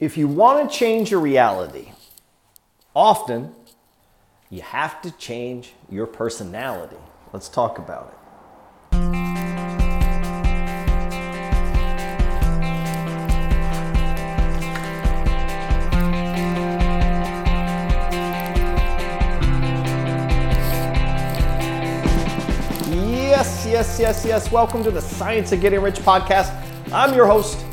If you want to change your reality, often you have to change your personality. Let's talk about it. Yes, yes, yes, yes. Welcome to the Science of Getting Rich podcast. I'm your host,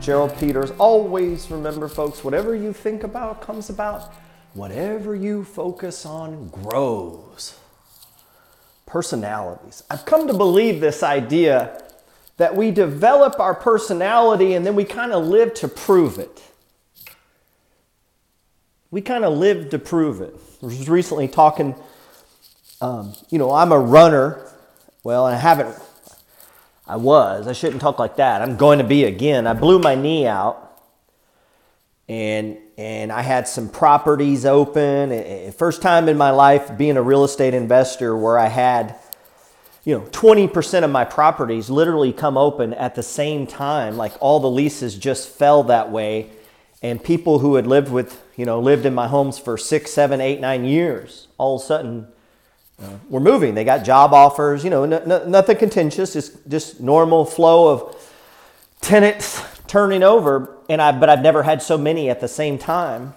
Gerald Peters. Always remember, folks, whatever you think about comes about. Whatever you focus on grows. Personalities. I've come to believe this idea that we develop our personality and then we kind of live to prove it. We kind of live to prove it. I was recently talking, um, you know, I'm a runner. Well, I haven't I was. I shouldn't talk like that. I'm going to be again. I blew my knee out and and I had some properties open. First time in my life being a real estate investor where I had you know 20% of my properties literally come open at the same time like all the leases just fell that way and people who had lived with you know lived in my homes for six seven eight nine years all of a sudden uh, were moving. They got job offers, you know, nothing contentious, just, just normal flow of tenants turning over. And I, but I've never had so many at the same time.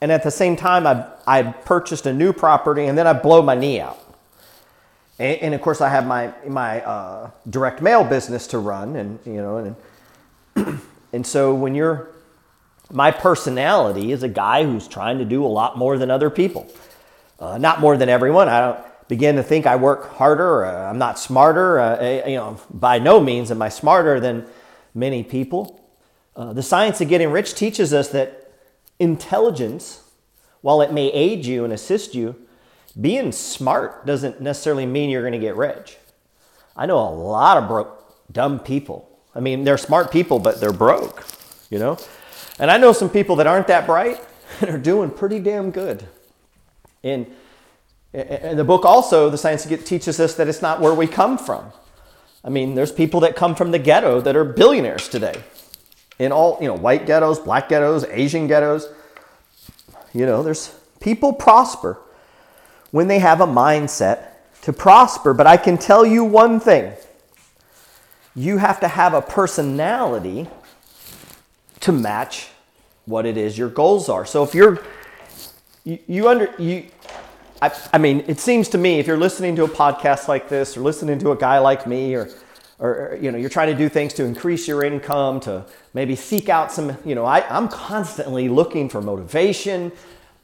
And at the same time, I, I purchased a new property and then I blow my knee out. And, and of course, I have my, my uh, direct mail business to run. And, you know, and, and so when you're, my personality is a guy who's trying to do a lot more than other people. Uh, not more than everyone. I don't, begin to think I work harder, uh, I'm not smarter. Uh, eh, you know, by no means am I smarter than many people. Uh, the science of getting rich teaches us that intelligence, while it may aid you and assist you, being smart doesn't necessarily mean you're going to get rich. I know a lot of broke, dumb people. I mean, they're smart people, but they're broke, you know? And I know some people that aren't that bright and are doing pretty damn good. And and the book also, the science teaches us that it's not where we come from. I mean, there's people that come from the ghetto that are billionaires today. In all, you know, white ghettos, black ghettos, Asian ghettos. You know, there's people prosper when they have a mindset to prosper. But I can tell you one thing you have to have a personality to match what it is your goals are. So if you're, you, you under, you, I, I, mean, it seems to me if you're listening to a podcast like this or listening to a guy like me or, or you know, you're trying to do things to increase your income, to maybe seek out some, you know, I, I'm constantly looking for motivation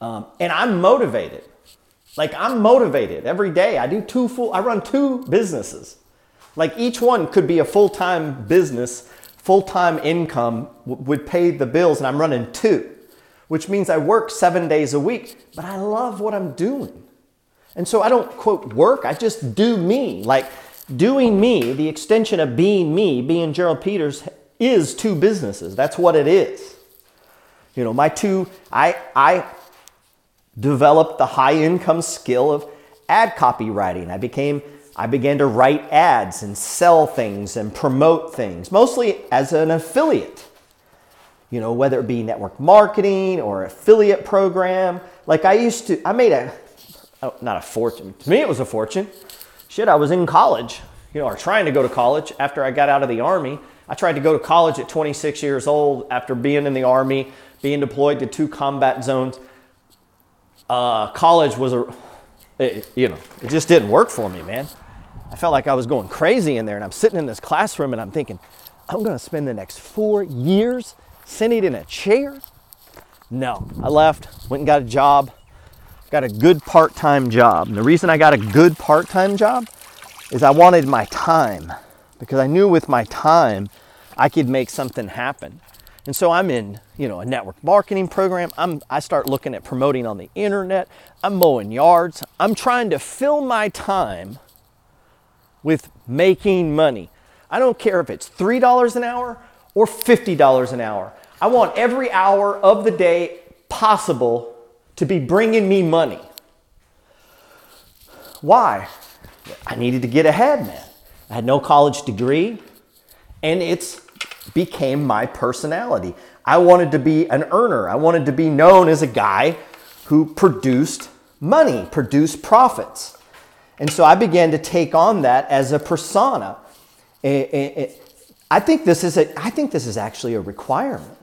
um, and I'm motivated. Like I'm motivated every day. I do two full, I run two businesses. Like each one could be a full-time business, full-time income w- would pay the bills and I'm running two which means I work seven days a week, but I love what I'm doing. And so I don't quote work, I just do me. Like doing me, the extension of being me, being Gerald Peters, is two businesses. That's what it is. You know, my two, I, I developed the high income skill of ad copywriting. I became, I began to write ads and sell things and promote things, mostly as an affiliate you know, whether it be network marketing or affiliate program. Like I used to, I made a, not a fortune. To me, it was a fortune. Shit, I was in college, you know, or trying to go to college after I got out of the army. I tried to go to college at 26 years old after being in the army, being deployed to two combat zones. Uh, college was a, it, you know, it just didn't work for me, man. I felt like I was going crazy in there, and I'm sitting in this classroom and I'm thinking, I'm to spend the next four years sitting in a chair? No, I left, went and got a job, got a good part time job. And the reason I got a good part time job is I wanted my time because I knew with my time I could make something happen. And so I'm in, you know, a network marketing program. I'm, I start looking at promoting on the internet. I'm mowing yards. I'm trying to fill my time with making money. I don't care if it's $3 an hour or $50 an hour. I want every hour of the day possible to be bringing me money. Why? I needed to get ahead, man. I had no college degree, and it's became my personality. I wanted to be an earner. I wanted to be known as a guy who produced money, produced profits. And so I began to take on that as a persona. I think this is a, I think this is actually a requirement.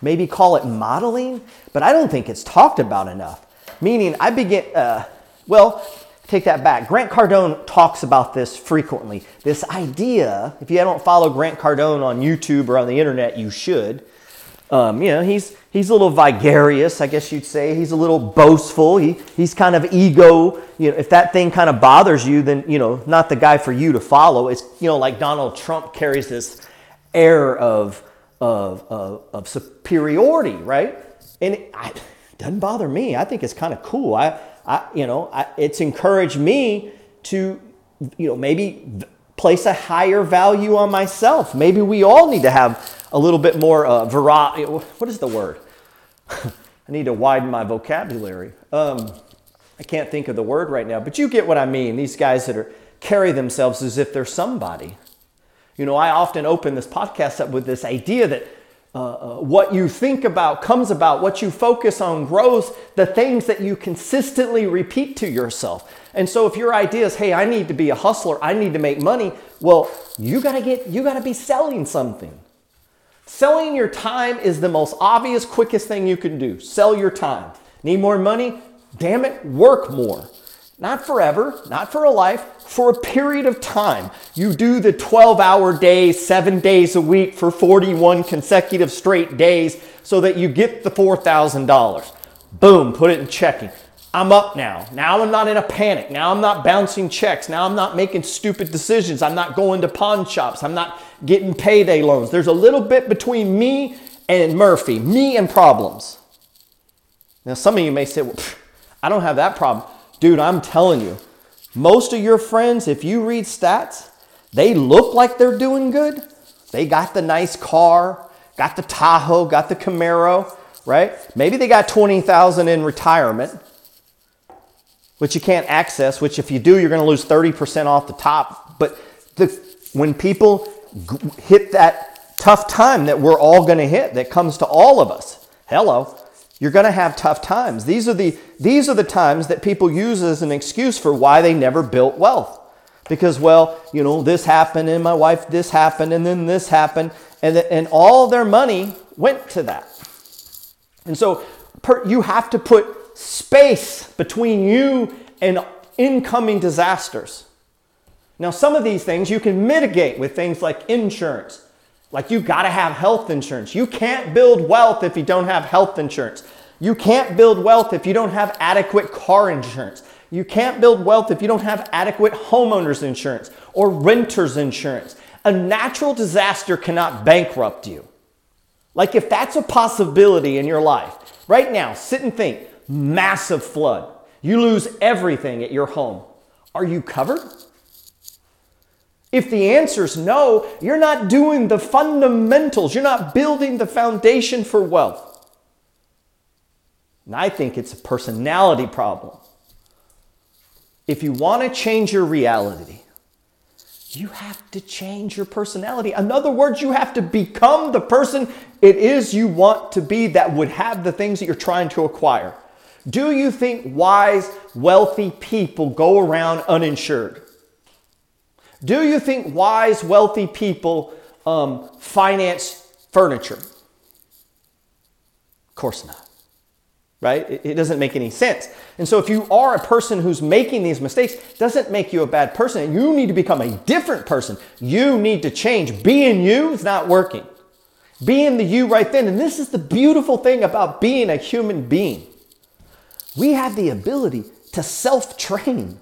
Maybe call it modeling, but I don't think it's talked about enough. Meaning, I begin, uh, well, take that back. Grant Cardone talks about this frequently. This idea, if you don't follow Grant Cardone on YouTube or on the internet, you should. Um, you know, he's, he's a little vigarious, I guess you'd say. He's a little boastful. He, he's kind of ego. You know, if that thing kind of bothers you, then, you know, not the guy for you to follow. It's, you know, like Donald Trump carries this air of, of, of, of superiority, right? And it, I, doesn't bother me. I think it's kind of cool. I, I, you know, I, it's encouraged me to, you know, maybe place a higher value on myself. Maybe we all need to have a little bit more uh, variety. What is the word? I need to widen my vocabulary. Um, I can't think of the word right now, but you get what I mean. These guys that are carry themselves as if they're somebody. You know, I often open this podcast up with this idea that uh, uh, what you think about comes about, what you focus on grows, the things that you consistently repeat to yourself. And so if your idea is, hey, I need to be a hustler, I need to make money, well, you gotta get, you gotta be selling something. Selling your time is the most obvious, quickest thing you can do. Sell your time. Need more money? Damn it, work more. Not forever, not for a life, for a period of time. You do the 12 hour days, seven days a week for 41 consecutive straight days so that you get the $4,000. Boom, put it in checking. I'm up now. Now I'm not in a panic. Now I'm not bouncing checks. Now I'm not making stupid decisions. I'm not going to pawn shops. I'm not getting payday loans. There's a little bit between me and Murphy, me and problems. Now, some of you may say, well, I don't have that problem. Dude, I'm telling you, most of your friends, if you read stats, they look like they're doing good. They got the nice car, got the Tahoe, got the Camaro, right? Maybe they got 20,000 in retirement, which you can't access, which if you do, you're going to lose 30% off the top. But the, when people hit that tough time that we're all going to hit, that comes to all of us, hello, you're going to have tough times. These are, the, these are the times that people use as an excuse for why they never built wealth. Because, well, you know, this happened and my wife, this happened and then this happened. And, and all their money went to that. And so per, you have to put space between you and incoming disasters. Now, some of these things you can mitigate with things like insurance. Like you got to have health insurance. You can't build wealth if you don't have health insurance. You can't build wealth if you don't have adequate car insurance. You can't build wealth if you don't have adequate homeowners insurance or renters insurance. A natural disaster cannot bankrupt you. Like if that's a possibility in your life, right now, sit and think massive flood. You lose everything at your home. Are you covered? If the answer is no, you're not doing the fundamentals. You're not building the foundation for wealth. And I think it's a personality problem. If you want to change your reality, you have to change your personality. In other words, you have to become the person it is you want to be that would have the things that you're trying to acquire. Do you think wise, wealthy people go around uninsured? Do you think wise, wealthy people um, finance furniture? Of course not. Right? It, it doesn't make any sense. And so if you are a person who's making these mistakes, doesn't make you a bad person. You need to become a different person. You need to change. Being you is not working. Being the you right then. And this is the beautiful thing about being a human being. We have the ability to self train.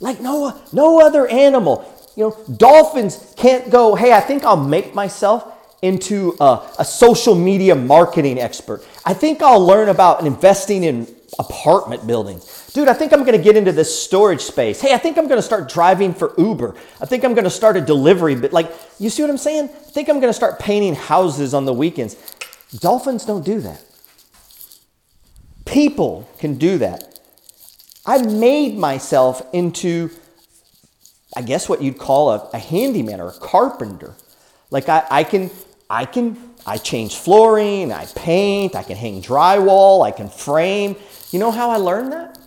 Like no, no other animal. You know, dolphins can't go, hey, I think I'll make myself into a, a, social media marketing expert. I think I'll learn about investing in apartment buildings. Dude, I think I'm gonna get into this storage space. Hey, I think I'm gonna start driving for Uber. I think I'm gonna start a delivery, but like, you see what I'm saying? I think I'm gonna start painting houses on the weekends. Dolphins don't do that. People can do that. I made myself into, I guess what you'd call a, a handyman or a carpenter. Like I, I can, I can, I change flooring, I paint, I can hang drywall, I can frame. You know how I learned that?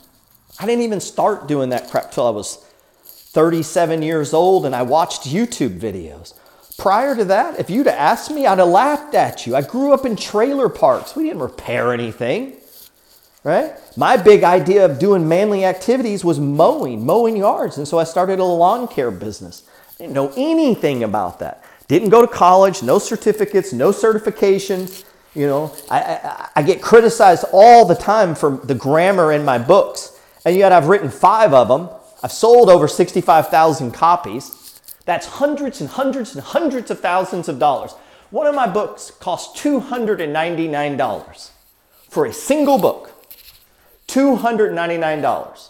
I didn't even start doing that crap till I was 37 years old and I watched YouTube videos. Prior to that, if you'd asked me, I'd have laughed at you. I grew up in trailer parks. We didn't repair anything, right? My big idea of doing manly activities was mowing, mowing yards. And so I started a lawn care business. I didn't know anything about that. Didn't go to college, no certificates, no certifications. You know, I, I, I get criticized all the time for the grammar in my books. And yet I've written five of them. I've sold over 65,000 copies. That's hundreds and hundreds and hundreds of thousands of dollars. One of my books cost $299 for a single book. $299.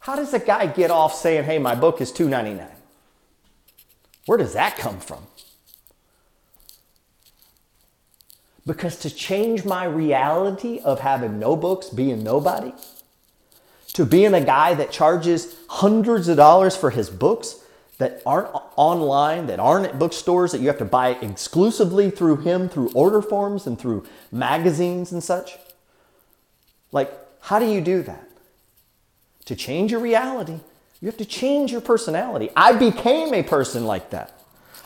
How does a guy get off saying, hey, my book is $299? Where does that come from? Because to change my reality of having no books, being nobody, to being a guy that charges hundreds of dollars for his books that aren't online, that aren't at bookstores, that you have to buy exclusively through him, through order forms and through magazines and such. Like, how do you do that? To change your reality, you have to change your personality. I became a person like that.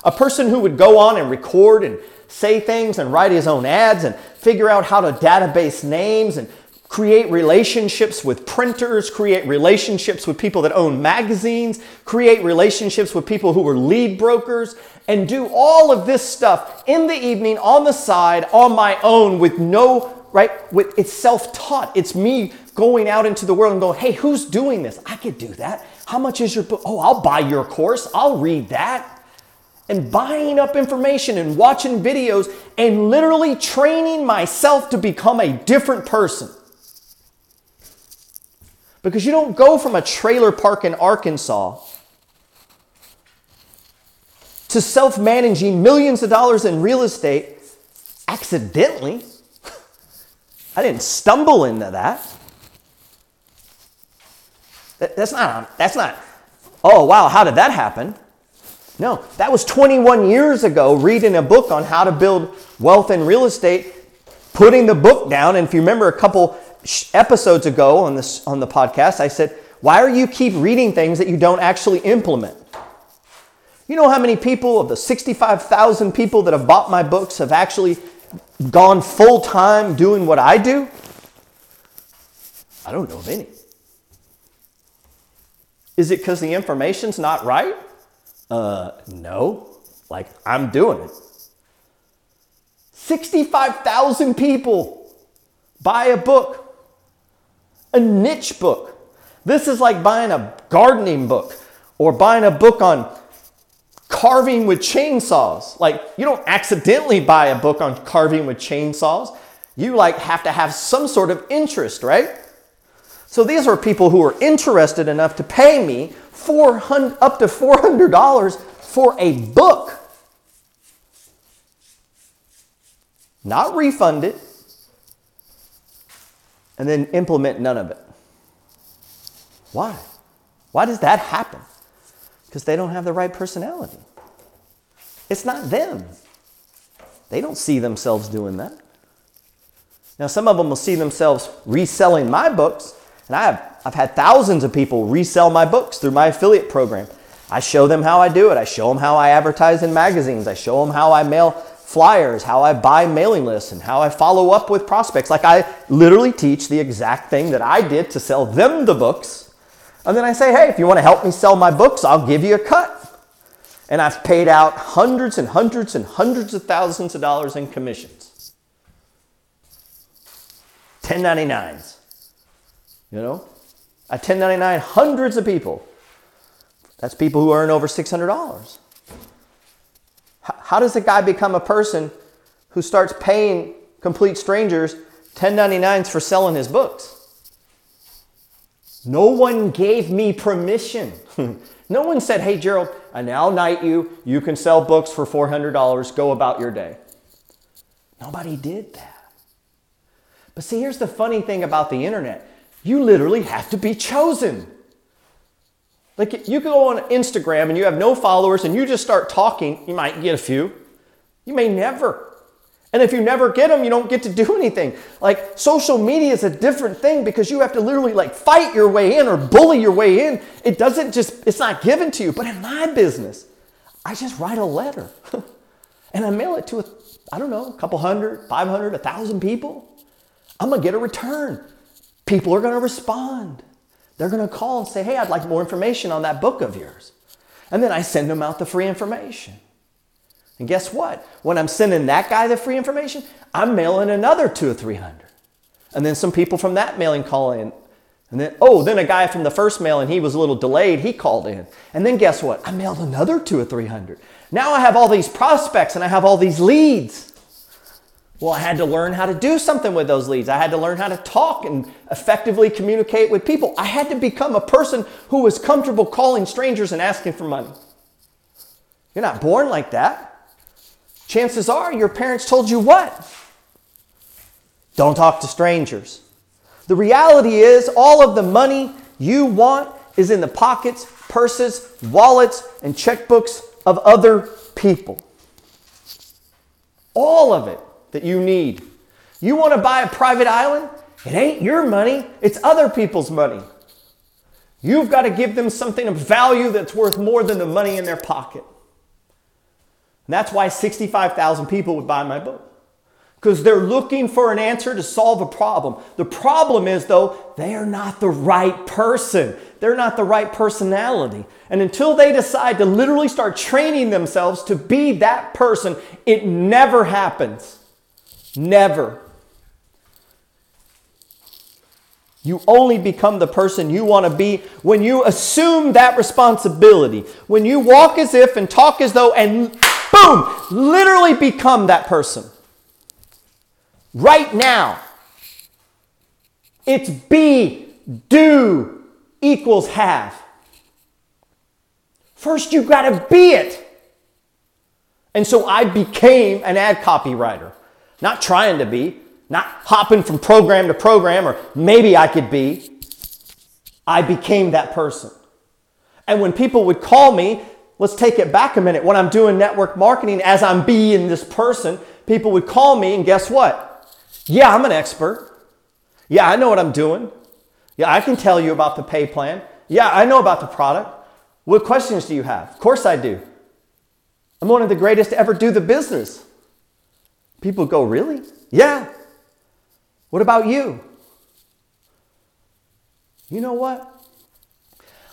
A person who would go on and record and say things and write his own ads and figure out how to database names and create relationships with printers, create relationships with people that own magazines, create relationships with people who were lead brokers, and do all of this stuff in the evening on the side on my own with no, right? It's self taught. It's me going out into the world and going, hey, who's doing this? I could do that. How much is your book? Oh, I'll buy your course. I'll read that. And buying up information and watching videos and literally training myself to become a different person. Because you don't go from a trailer park in Arkansas to self managing millions of dollars in real estate accidentally. I didn't stumble into that. That's not, that's not, oh wow, how did that happen? No, that was 21 years ago reading a book on how to build wealth in real estate, putting the book down. And if you remember a couple episodes ago on this on the podcast, I said, "Why are you keep reading things that you don't actually implement?" You know how many people of the 65,000 people that have bought my books have actually gone full time doing what I do? I don't know of any. Is it because the information's not right? Uh, no. Like, I'm doing it. 65,000 people buy a book a niche book. This is like buying a gardening book or buying a book on carving with chainsaws. Like you don't accidentally buy a book on carving with chainsaws. You like have to have some sort of interest, right? So these are people who are interested enough to pay me 400 up to $400 for a book. Not refund it, and then implement none of it. Why? Why does that happen? Because they don't have the right personality. It's not them. They don't see themselves doing that. Now, some of them will see themselves reselling my books, and I have, I've had thousands of people resell my books through my affiliate program. I show them how I do it. I show them how I advertise in magazines. I show them how I mail flyers, how I buy mailing lists, and how I follow up with prospects. Like I literally teach the exact thing that I did to sell them the books. And then I say, hey, if you want to help me sell my books, I'll give you a cut. And I've paid out hundreds and hundreds and hundreds of thousands of dollars in commissions. 1099s. You know? I 1099 hundreds of people. That's people who earn over $600. How does a guy become a person who starts paying complete strangers 1099s for selling his books? No one gave me permission. no one said, hey, Gerald, I now knight you. You can sell books for $400. Go about your day. Nobody did that. But see, here's the funny thing about the internet you literally have to be chosen. Like you go on Instagram and you have no followers and you just start talking, you might get a few. You may never. And if you never get them, you don't get to do anything. Like social media is a different thing because you have to literally like fight your way in or bully your way in. It doesn't just, it's not given to you. But in my business, I just write a letter and I mail it to, a, I don't know, a couple hundred, 500, a thousand people. I'm going to get a return. People are going to respond. They're going to call and say, hey, I'd like more information on that book of yours. And then I send them out the free information. And guess what? When I'm sending that guy the free information, I'm mailing another two or three hundred. And then some people from that mailing call in. And then, oh, then a guy from the first mailing, he was a little delayed, he called in. And then guess what? I mailed another two or three hundred. Now I have all these prospects and I have all these leads. Well, I had to learn how to do something with those leads. I had to learn how to talk and effectively communicate with people. I had to become a person who was comfortable calling strangers and asking for money. You're not born like that. Chances are your parents told you what? Don't talk to strangers. The reality is, all of the money you want is in the pockets, purses, wallets, and checkbooks of other people. All of it that you need. You want to buy a private island? It ain't your money, it's other people's money. You've got to give them something of value that's worth more than the money in their pocket. That's why 65,000 people would buy my book. Because they're looking for an answer to solve a problem. The problem is, though, they are not the right person. They're not the right personality. And until they decide to literally start training themselves to be that person, it never happens. Never. You only become the person you want to be when you assume that responsibility. When you walk as if and talk as though and boom, literally become that person. Right now, it's be, do equals have. First, you got to be it. And so I became an ad copywriter, not trying to be, not hopping from program to program, or maybe I could be. I became that person. And when people would call me Let's take it back a minute. When I'm doing network marketing, as I'm being this person, people would call me, and guess what? Yeah, I'm an expert. Yeah, I know what I'm doing. Yeah, I can tell you about the pay plan. Yeah, I know about the product. What questions do you have? Of course I do. I'm one of the greatest to ever do the business. People go, Really? Yeah. What about you? You know what?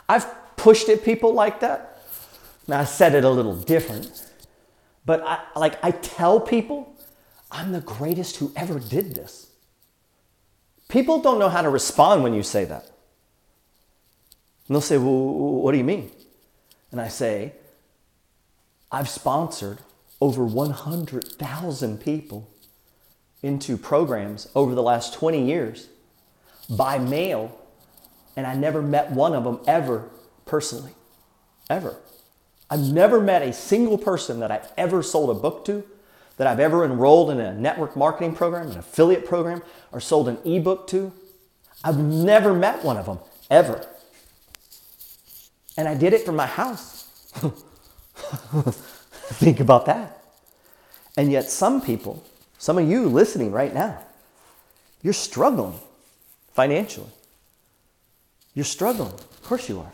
I've pushed at people like that. Now, I said it a little different, but I, like I tell people, I'm the greatest who ever did this. People don't know how to respond when you say that. And they'll say, Well, what do you mean? And I say, I've sponsored over 100,000 people into programs over the last 20 years by mail, and I never met one of them ever personally. Ever. I've never met a single person that I've ever sold a book to, that I've ever enrolled in a network marketing program, an affiliate program, or sold an ebook to. I've never met one of them, ever. And I did it from my house. Think about that. And yet, some people, some of you listening right now, you're struggling financially. You're struggling. Of course, you are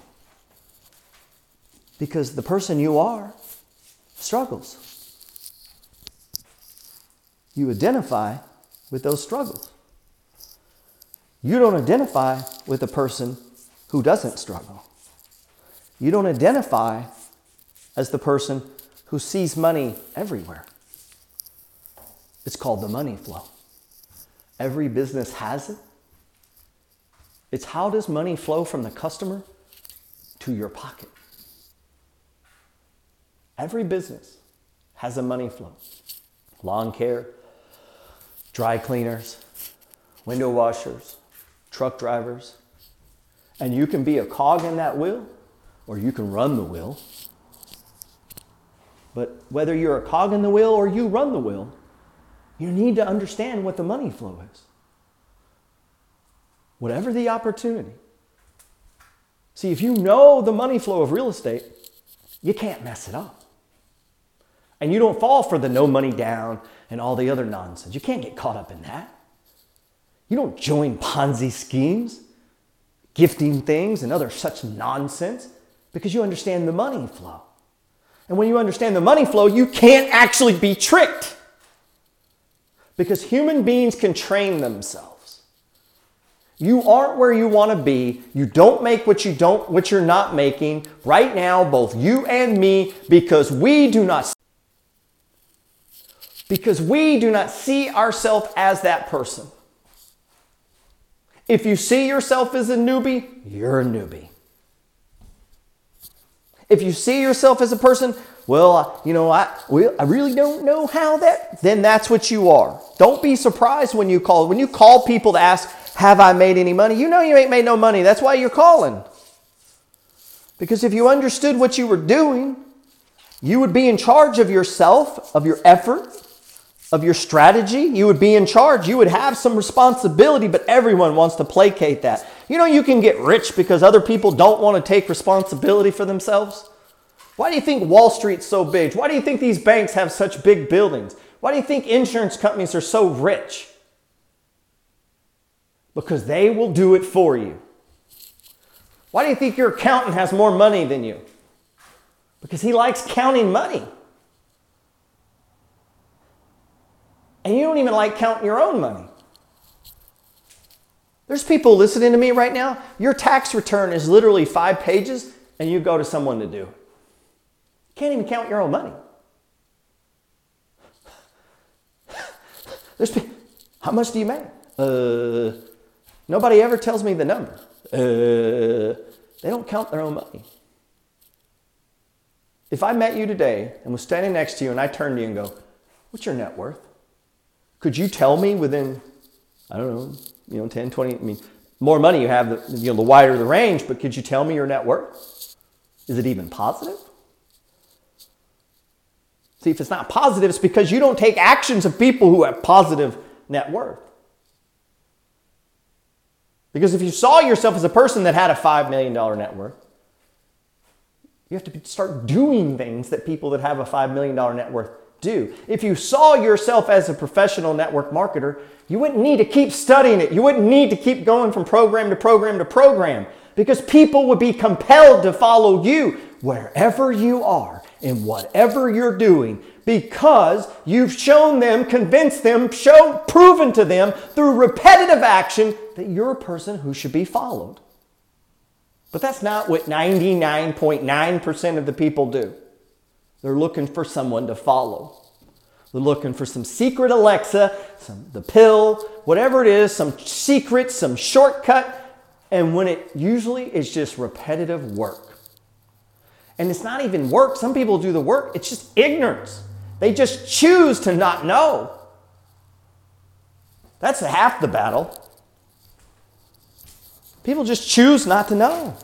because the person you are struggles. You identify with those struggles. You don't identify with a person who doesn't struggle. You don't identify as the person who sees money everywhere. It's called the money flow. Every business has it. It's how does money flow from the customer to your pocket? Every business has a money flow. Lawn care, dry cleaners, window washers, truck drivers. And you can be a cog in that wheel or you can run the wheel. But whether you're a cog in the wheel or you run the wheel, you need to understand what the money flow is. Whatever the opportunity. See, if you know the money flow of real estate, you can't mess it up. And you don't fall for the no money down and all the other nonsense. You can't get caught up in that. You don't join Ponzi schemes, gifting things, and other such nonsense because you understand the money flow. And when you understand the money flow, you can't actually be tricked because human beings can train themselves. You aren't where you want to be. You don't make what you don't what you're not making right now both you and me because we do not because we do not see ourselves as that person. If you see yourself as a newbie, you're a newbie. If you see yourself as a person, well, you know, I, well, I really don't know how that, then that's what you are. Don't be surprised when you call. When you call people to ask, have I made any money? You know you ain't made no money. That's why you're calling. Because if you understood what you were doing, you would be in charge of yourself, of your effort, of your strategy. You would be in charge. You would have some responsibility, but everyone wants to placate that. You know, you can get rich because other people don't want to take responsibility for themselves. Why do you think Wall Street's so big? Why do you think these banks have such big buildings? Why do you think insurance companies are so rich? Because they will do it for you. Why do you think your accountant has more money than you? Because he likes counting money. And you don't even like counting your own money. There's people listening to me right now. Your tax return is literally five pages, and you go to someone to do. You can't even count your own money. There's how much do you make? Uh, nobody ever tells me the number. Uh, they don't count their own money. If I met you today and was standing next to you and I turned to you and go, What's your net worth? Could you tell me within, I don't know, you know, 10, 20, I mean, more money you have, the, you know, the wider the range, but could you tell me your net worth? Is it even positive? See, if it's not positive, it's because you don't take actions of people who have positive net worth. Because if you saw yourself as a person that had a $5 million net worth, you have to start doing things that people that have a $5 million net worth do. If you saw yourself as a professional network marketer, you wouldn't need to keep studying it. You wouldn't need to keep going from program to program to program because people would be compelled to follow you wherever you are in whatever you're doing because you've shown them, convinced them, shown, proven to them through repetitive action that you're a person who should be followed. But that's not what 99.9% of the people do. They're looking for someone to follow. They're looking for some secret Alexa, some the pill, whatever it is, some secret, some shortcut, and when it usually is just repetitive work. And it's not even work. Some people do the work, it's just ignorance. They just choose to not know. That's half the battle. People just choose not to know.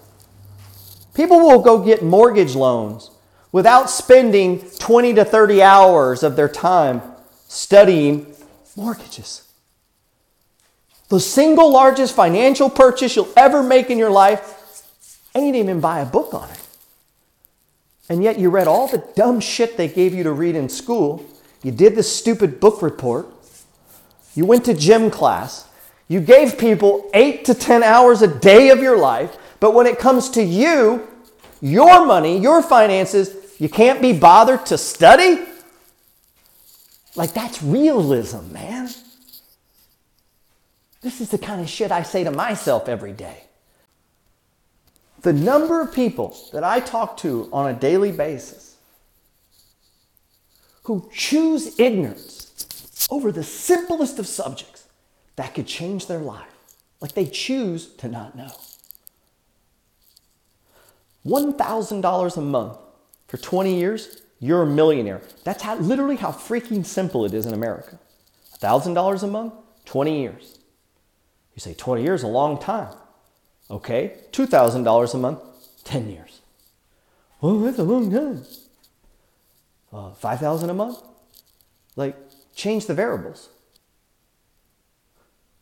People will go get mortgage loans without spending 20 to 30 hours of their time studying mortgages. The single largest financial purchase you'll ever make in your life, and you didn't even buy a book on it. And yet you read all the dumb shit they gave you to read in school. You did the stupid book report. You went to gym class. You gave people eight to 10 hours a day of your life. But when it comes to you, your money, your finances, you can't be bothered to study? Like, that's realism, man. This is the kind of shit I say to myself every day. The number of people that I talk to on a daily basis who choose ignorance over the simplest of subjects that could change their life. Like they choose to not know. $1,000 a month for 20 years, you're a millionaire. That's how, literally how freaking simple it is in America. $1,000 a month, 20 years. You say 20 years, a long time. Okay, $2,000 a month, 10 years. Well, that's a long time. Uh, 5000 a month? Like, change the variables.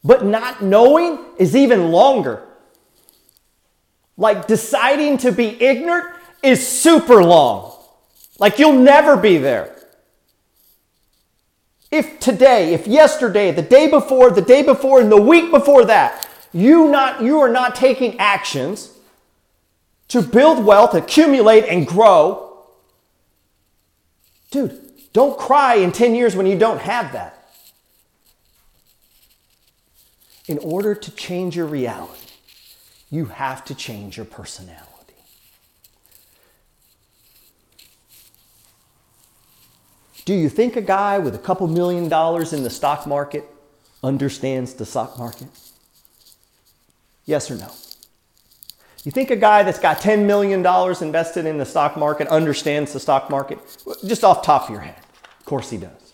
But not knowing is even longer. Like, deciding to be ignorant is super long. Like you'll never be there. If today, if yesterday, the day before, the day before, and the week before that, you not you are not taking actions to build wealth, accumulate, and grow, dude, don't cry in 10 years when you don't have that. In order to change your reality, you have to change your personality. Do you think a guy with a couple million dollars in the stock market understands the stock market? Yes or no? You think a guy that's got $10 million invested in the stock market understands the stock market? Just off top of your head. Of course he does.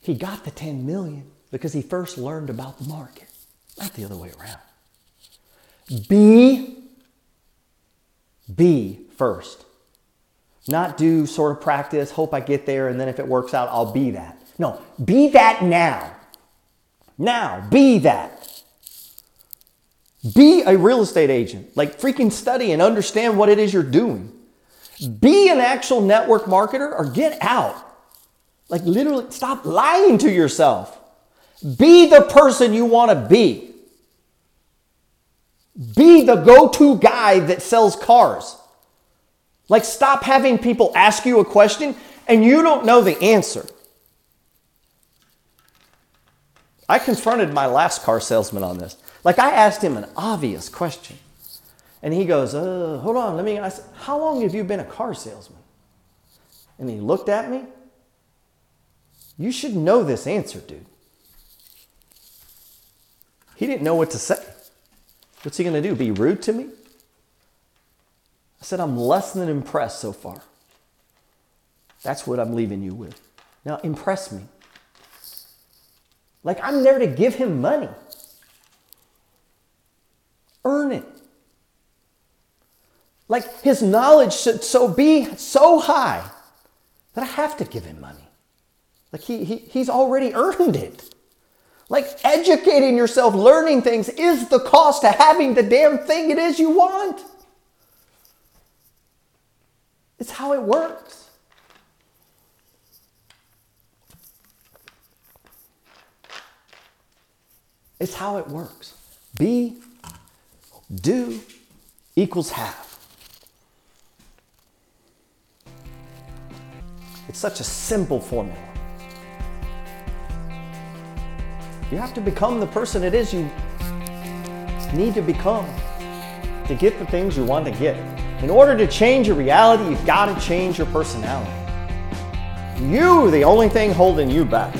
He got the 10 million because he first learned about the market, not the other way around. Be, be first. Not do sort of practice, hope I get there, and then if it works out, I'll be that. No, be that now. Now, be that. Be a real estate agent. Like freaking study and understand what it is you're doing. Be an actual network marketer or get out. Like literally, stop lying to yourself. Be the person you want to be. Be the go to guy that sells cars. Like, stop having people ask you a question and you don't know the answer. I confronted my last car salesman on this. Like, I asked him an obvious question. And he goes, uh, Hold on, let me ask, how long have you been a car salesman? And he looked at me. You should know this answer, dude. He didn't know what to say. What's he going to do? Be rude to me? I said, I'm less than impressed so far. That's what I'm leaving you with. Now, impress me. Like, I'm there to give him money. Earn it. Like, his knowledge should so be so high that I have to give him money. Like, he, he, he's already earned it. Like, educating yourself, learning things is the cost to having the damn thing it is you want. It's how it works. It's how it works. Be, do equals have. It's such a simple formula. You have to become the person it is you need to become to get the things you want to get. In order to change your reality, you've got to change your personality. You, the only thing holding you back.